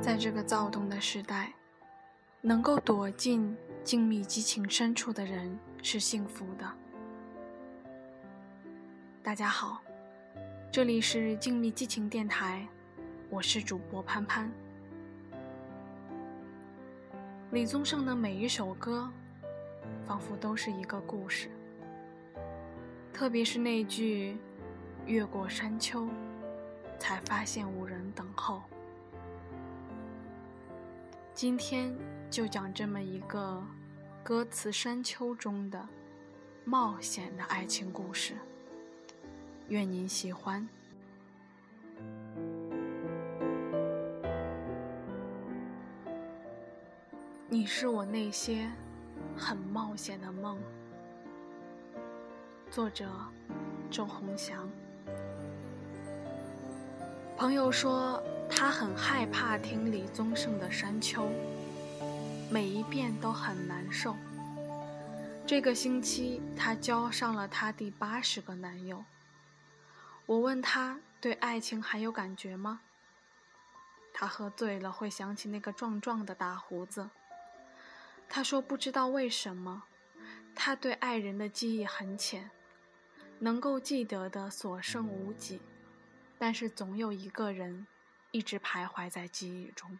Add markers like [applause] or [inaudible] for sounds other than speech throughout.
在这个躁动的时代，能够躲进静谧激情深处的人是幸福的。大家好，这里是静谧激情电台，我是主播潘潘。李宗盛的每一首歌，仿佛都是一个故事，特别是那句“越过山丘”。才发现无人等候。今天就讲这么一个歌词山丘中的冒险的爱情故事，愿您喜欢。你是我那些很冒险的梦。作者：周鸿祥。朋友说，他很害怕听李宗盛的《山丘》，每一遍都很难受。这个星期，他交上了他第八十个男友。我问他对爱情还有感觉吗？他喝醉了会想起那个壮壮的大胡子。他说不知道为什么，他对爱人的记忆很浅，能够记得的所剩无几。但是总有一个人一直徘徊在记忆中。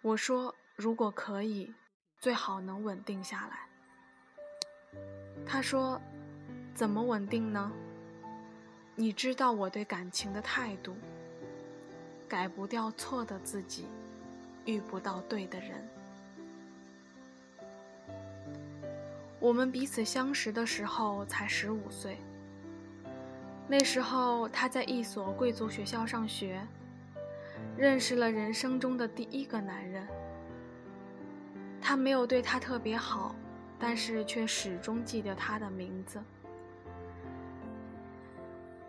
我说：“如果可以，最好能稳定下来。”他说：“怎么稳定呢？你知道我对感情的态度，改不掉错的自己，遇不到对的人。我们彼此相识的时候才十五岁。”那时候，他在一所贵族学校上学，认识了人生中的第一个男人。他没有对他特别好，但是却始终记得他的名字。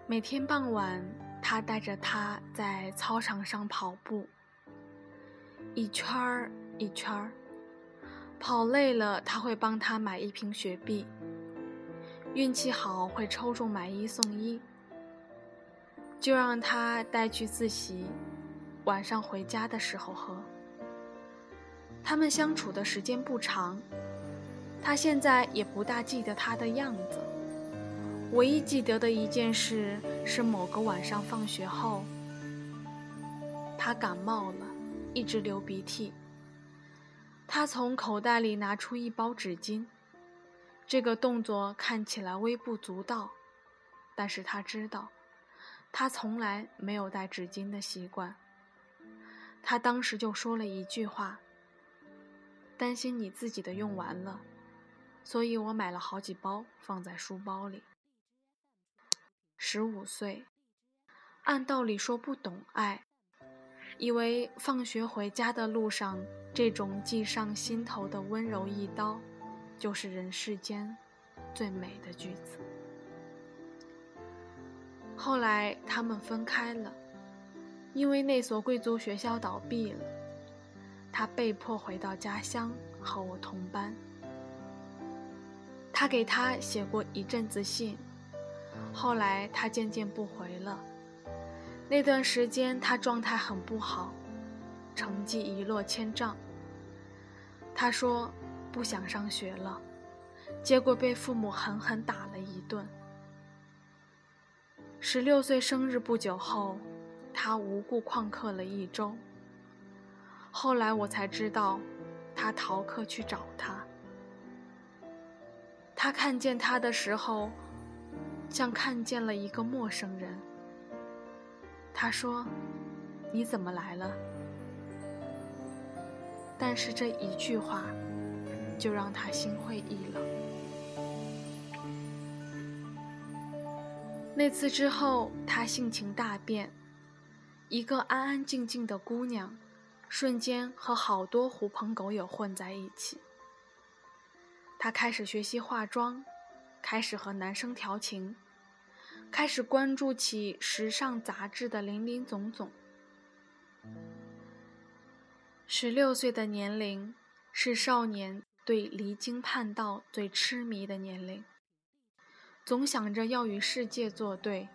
每天傍晚，他带着他在操场上跑步，一圈儿一圈儿，跑累了，他会帮他买一瓶雪碧。运气好会抽中买一送一，就让他带去自习，晚上回家的时候喝。他们相处的时间不长，他现在也不大记得他的样子。唯一记得的一件事是某个晚上放学后，他感冒了，一直流鼻涕。他从口袋里拿出一包纸巾。这个动作看起来微不足道，但是他知道，他从来没有带纸巾的习惯。他当时就说了一句话：“担心你自己的用完了，所以我买了好几包放在书包里。”十五岁，按道理说不懂爱，以为放学回家的路上这种系上心头的温柔一刀。就是人世间最美的句子。后来他们分开了，因为那所贵族学校倒闭了，他被迫回到家乡和我同班。他给他写过一阵子信，后来他渐渐不回了。那段时间他状态很不好，成绩一落千丈。他说。不想上学了，结果被父母狠狠打了一顿。十六岁生日不久后，他无故旷课了一周。后来我才知道，他逃课去找他。他看见他的时候，像看见了一个陌生人。他说：“你怎么来了？”但是这一句话。就让他心灰意冷。那次之后，他性情大变，一个安安静静的姑娘，瞬间和好多狐朋狗友混在一起。他开始学习化妆，开始和男生调情，开始关注起时尚杂志的林林总总。十六岁的年龄是少年。对离经叛道最痴迷的年龄，总想着要与世界作对，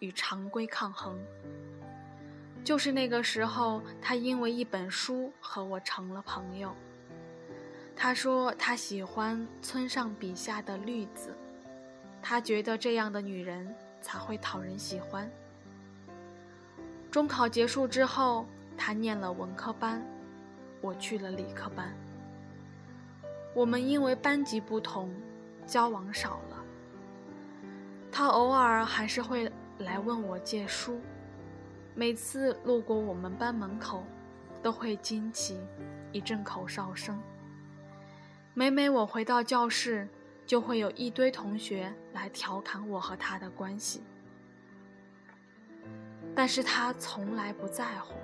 与常规抗衡。就是那个时候，他因为一本书和我成了朋友。他说他喜欢村上笔下的绿子，他觉得这样的女人才会讨人喜欢。中考结束之后，他念了文科班，我去了理科班。我们因为班级不同，交往少了。他偶尔还是会来问我借书。每次路过我们班门口，都会惊起一阵口哨声。每每我回到教室，就会有一堆同学来调侃我和他的关系。但是他从来不在乎。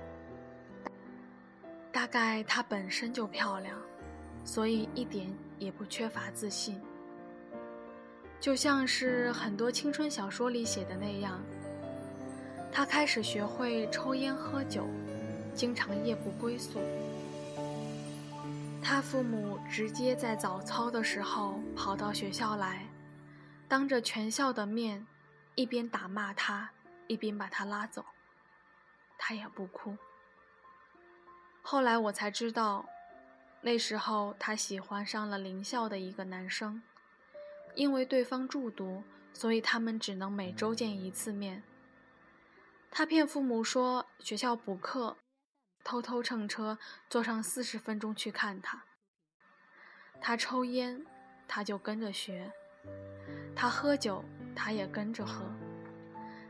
大概她本身就漂亮，所以一点也不缺乏自信。就像是很多青春小说里写的那样。他开始学会抽烟喝酒，经常夜不归宿。他父母直接在早操的时候跑到学校来，当着全校的面，一边打骂他，一边把他拉走。他也不哭。后来我才知道，那时候他喜欢上了邻校的一个男生，因为对方住读，所以他们只能每周见一次面。他骗父母说学校补课，偷偷乘车坐上四十分钟去看他。他抽烟，他就跟着学；他喝酒，他也跟着喝。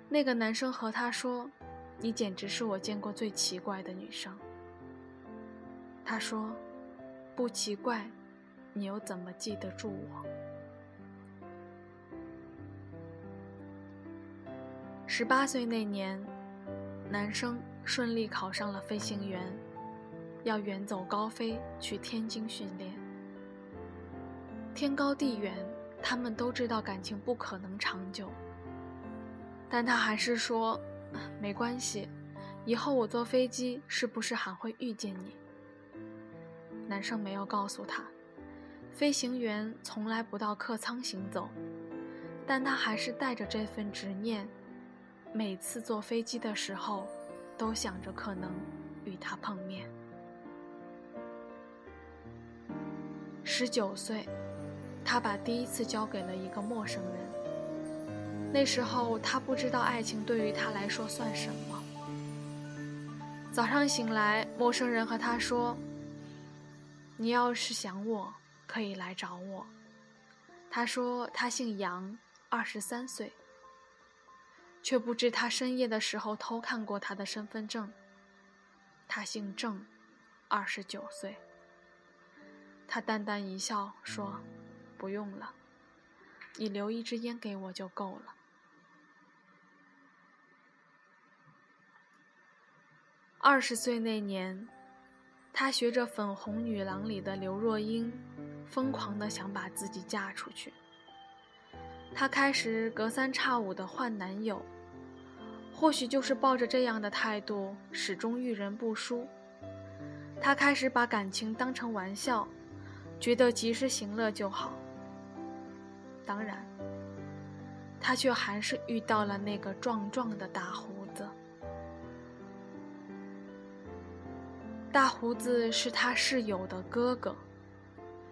那个男生和他说：“你简直是我见过最奇怪的女生。”他说：“不奇怪，你又怎么记得住我？”十八岁那年，男生顺利考上了飞行员，要远走高飞去天津训练。天高地远，他们都知道感情不可能长久，但他还是说：“ [laughs] 没关系，以后我坐飞机是不是还会遇见你？”男生没有告诉他，飞行员从来不到客舱行走，但他还是带着这份执念。每次坐飞机的时候，都想着可能与他碰面。十九岁，他把第一次交给了一个陌生人。那时候他不知道爱情对于他来说算什么。早上醒来，陌生人和他说：“你要是想我，可以来找我。”他说他姓杨，二十三岁。却不知他深夜的时候偷看过他的身份证。他姓郑，二十九岁。他淡淡一笑说：“不用了，你留一支烟给我就够了。”二十岁那年，他学着《粉红女郎》里的刘若英，疯狂的想把自己嫁出去。他开始隔三差五的换男友。或许就是抱着这样的态度，始终遇人不淑。他开始把感情当成玩笑，觉得及时行乐就好。当然，他却还是遇到了那个壮壮的大胡大胡子是他室友的哥哥，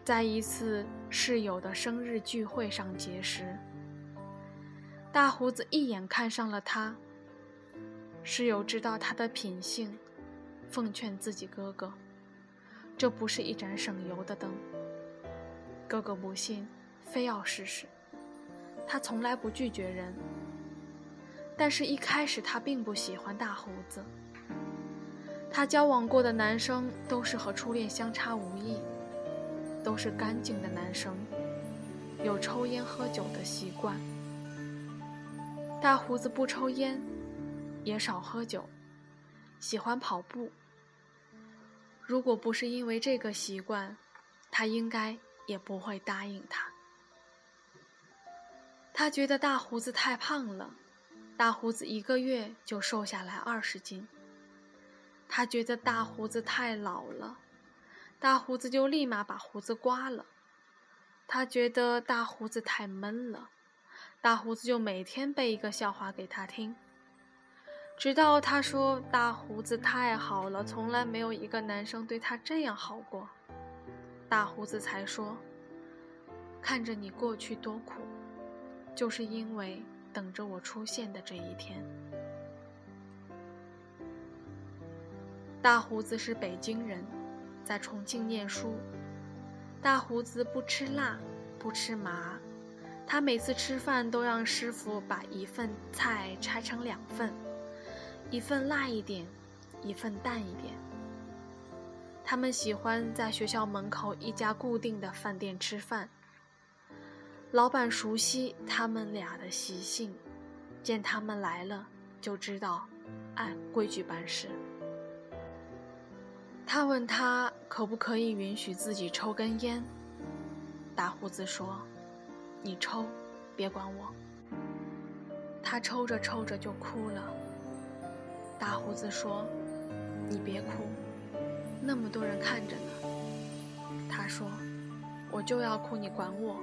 在一次室友的生日聚会上结识。大胡子一眼看上了他。室友知道他的品性，奉劝自己哥哥：“这不是一盏省油的灯。”哥哥不信，非要试试。他从来不拒绝人，但是一开始他并不喜欢大胡子。他交往过的男生都是和初恋相差无异，都是干净的男生，有抽烟喝酒的习惯。大胡子不抽烟。也少喝酒，喜欢跑步。如果不是因为这个习惯，他应该也不会答应他。他觉得大胡子太胖了，大胡子一个月就瘦下来二十斤。他觉得大胡子太老了，大胡子就立马把胡子刮了。他觉得大胡子太闷了，大胡子就每天背一个笑话给他听。直到他说大胡子太好了，从来没有一个男生对他这样好过，大胡子才说：“看着你过去多苦，就是因为等着我出现的这一天。”大胡子是北京人，在重庆念书。大胡子不吃辣，不吃麻，他每次吃饭都让师傅把一份菜拆成两份。一份辣一点，一份淡一点。他们喜欢在学校门口一家固定的饭店吃饭。老板熟悉他们俩的习性，见他们来了就知道按规矩办事。他问他可不可以允许自己抽根烟。大胡子说：“你抽，别管我。”他抽着抽着就哭了。大胡子说：“你别哭，那么多人看着呢。”他说：“我就要哭，你管我。”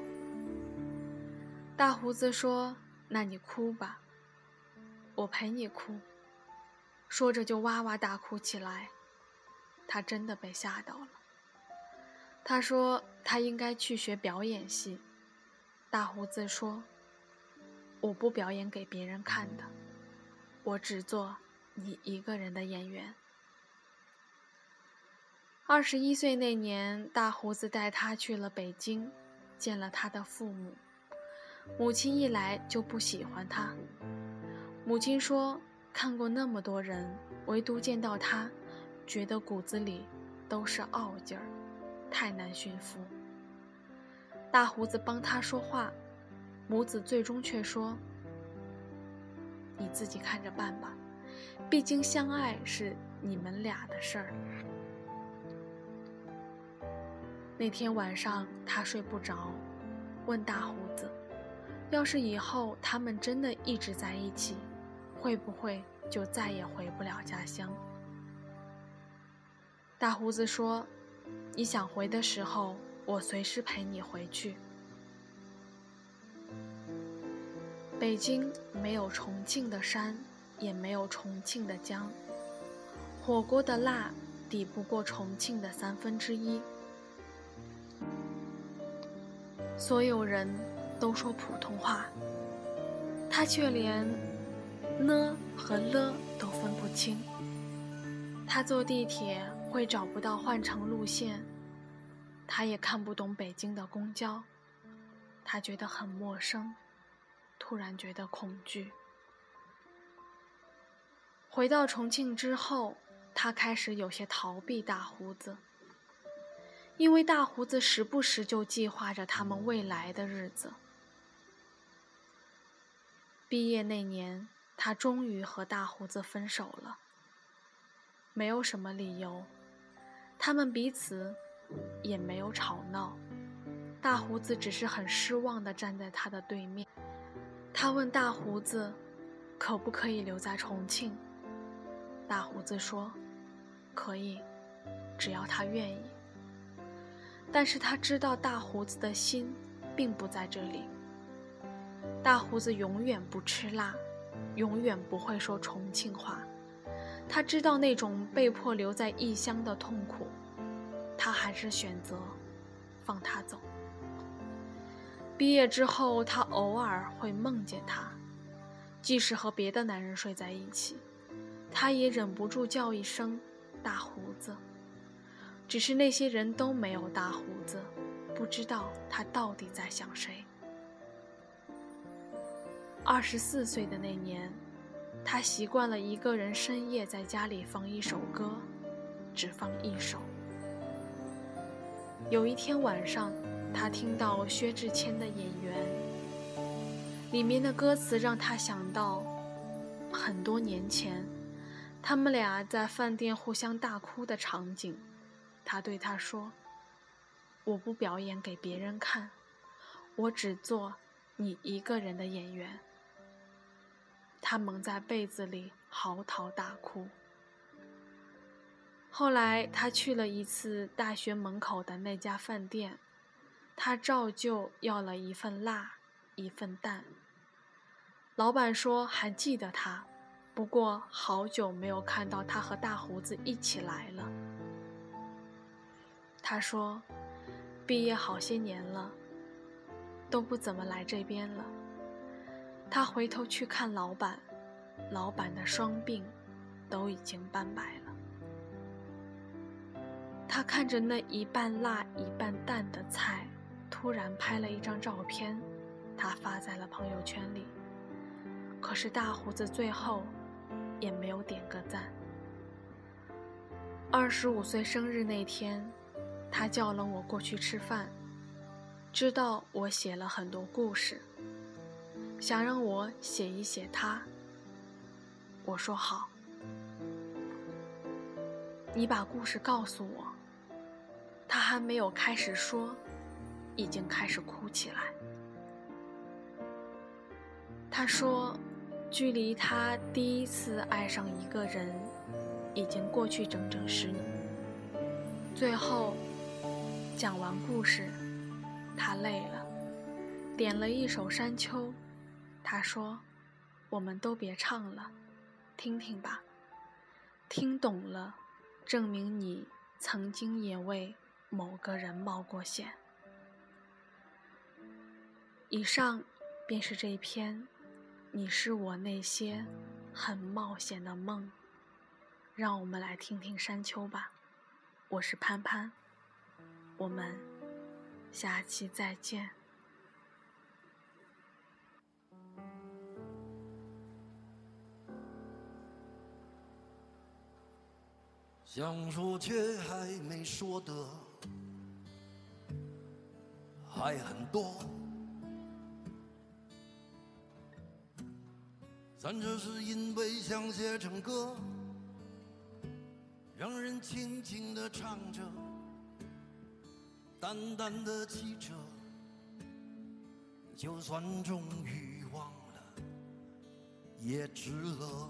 大胡子说：“那你哭吧，我陪你哭。”说着就哇哇大哭起来。他真的被吓到了。他说：“他应该去学表演系。”大胡子说：“我不表演给别人看的，我只做。”你一个人的演员。二十一岁那年，大胡子带他去了北京，见了他的父母。母亲一来就不喜欢他。母亲说：“看过那么多人，唯独见到他，觉得骨子里都是傲劲儿，太难驯服。”大胡子帮他说话，母子最终却说：“你自己看着办吧。”毕竟相爱是你们俩的事儿。那天晚上他睡不着，问大胡子：“要是以后他们真的一直在一起，会不会就再也回不了家乡？”大胡子说：“你想回的时候，我随时陪你回去。”北京没有重庆的山。也没有重庆的江，火锅的辣抵不过重庆的三分之一。所有人都说普通话，他却连呢和了都分不清。他坐地铁会找不到换乘路线，他也看不懂北京的公交，他觉得很陌生，突然觉得恐惧。回到重庆之后，他开始有些逃避大胡子，因为大胡子时不时就计划着他们未来的日子。毕业那年，他终于和大胡子分手了，没有什么理由，他们彼此也没有吵闹，大胡子只是很失望地站在他的对面。他问大胡子，可不可以留在重庆？大胡子说：“可以，只要他愿意。”但是他知道大胡子的心并不在这里。大胡子永远不吃辣，永远不会说重庆话。他知道那种被迫留在异乡的痛苦，他还是选择放他走。毕业之后，他偶尔会梦见他，即使和别的男人睡在一起。他也忍不住叫一声“大胡子”，只是那些人都没有大胡子，不知道他到底在想谁。二十四岁的那年，他习惯了一个人深夜在家里放一首歌，只放一首。有一天晚上，他听到薛之谦的《演员》，里面的歌词让他想到很多年前。他们俩在饭店互相大哭的场景，他对他说：“我不表演给别人看，我只做你一个人的演员。”他蒙在被子里嚎啕大哭。后来他去了一次大学门口的那家饭店，他照旧要了一份辣，一份淡。老板说还记得他。不过好久没有看到他和大胡子一起来了。他说，毕业好些年了，都不怎么来这边了。他回头去看老板，老板的双鬓都已经斑白了。他看着那一半辣一半淡的菜，突然拍了一张照片，他发在了朋友圈里。可是大胡子最后也没有点个赞。二十五岁生日那天，他叫了我过去吃饭，知道我写了很多故事。想让我写一写他，我说好。你把故事告诉我。他还没有开始说，已经开始哭起来。他说，距离他第一次爱上一个人，已经过去整整十年。最后，讲完故事，他累了，点了一首《山丘》。他说：“我们都别唱了，听听吧。听懂了，证明你曾经也为某个人冒过险。”以上便是这一篇《你是我那些很冒险的梦》。让我们来听听山丘吧。我是潘潘，我们下期再见。想说却还没说的还很多，咱这是因为想写成歌，让人轻轻地唱着，淡淡的记着，就算终于忘了，也值了。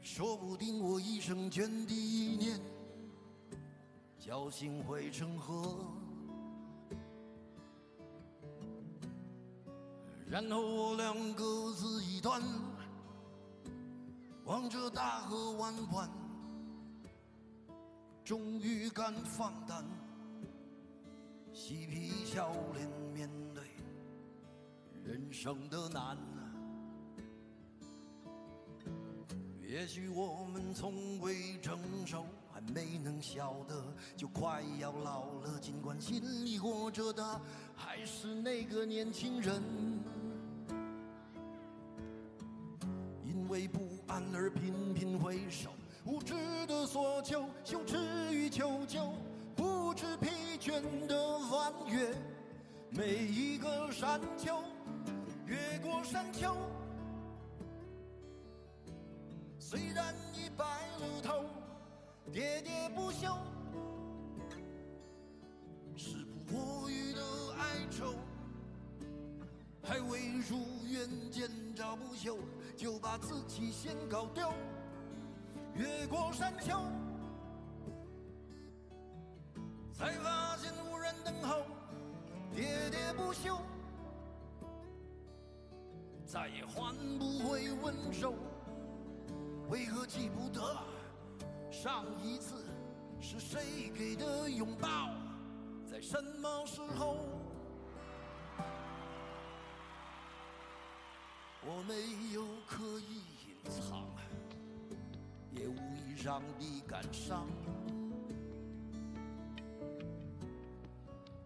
说不定我一生涓滴一念，侥幸汇成河，然后我俩各自一端，望着大河弯弯，终于敢放胆，嬉皮笑脸面对人生的难。也许我们从未成熟，没能晓得，就快要老了。尽管心里活着的还是那个年轻人，因为不安而频频回首，无知的索求，羞耻与求救，不知疲倦的翻越每一个山丘，越过山丘。虽然已白了头，喋喋不休，时不我予的哀愁，还未如愿见着不朽，就把自己先搞丢。越过山丘，才发现无人等候，喋喋不休，再也换不回温柔。为何记不得上一次是谁给的拥抱，在什么时候？我没有刻意隐藏，也无意让你感伤。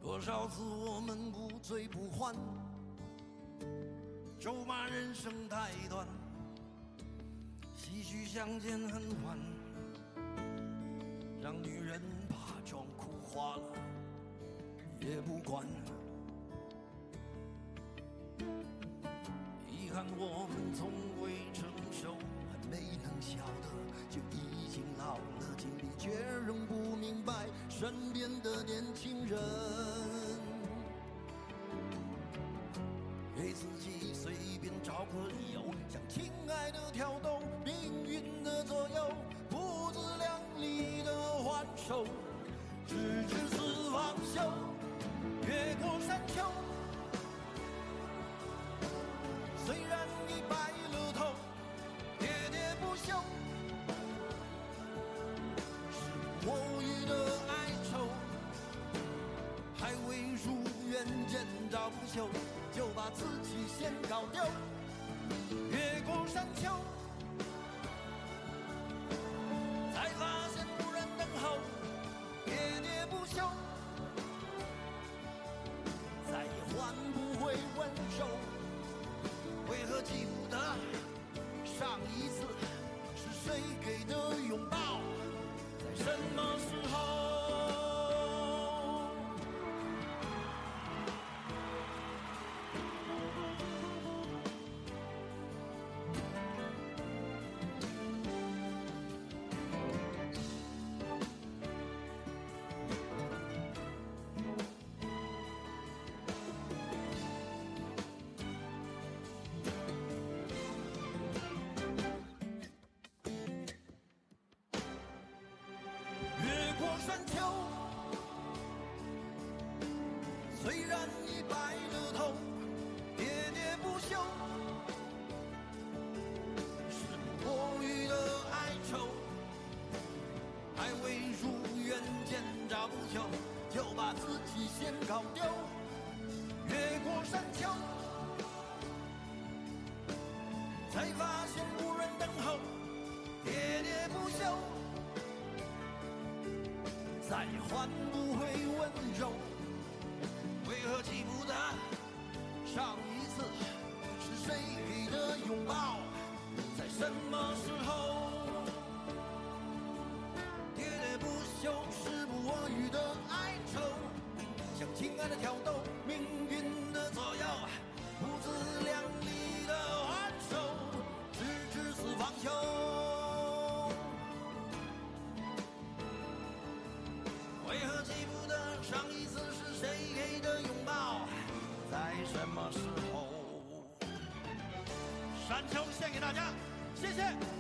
多少次我们不醉不欢，咒骂人生太短。唏嘘相见恨晚，花了也不管了。遗憾我们从未成熟，还没能晓得就已经老了，经历却仍不明白身边的年轻人，给自己随便找个理由，向亲爱的挑逗。命运的左右，不自量力的还手，直至死方休越过山丘虽然已白了头喋喋不休是无语的哀愁还未如愿见着不朽就把自己先搞丢。越过山丘秋，虽然已白了头，喋喋不休，是多余的哀愁，还未如愿见着不朽，就把自己先搞丢。越过山丘，才发现再也换不回温柔。为何记不得上一次是谁给的拥抱？在什么时候？喋喋不休，时不我予的哀愁，像亲爱的挑谢谢。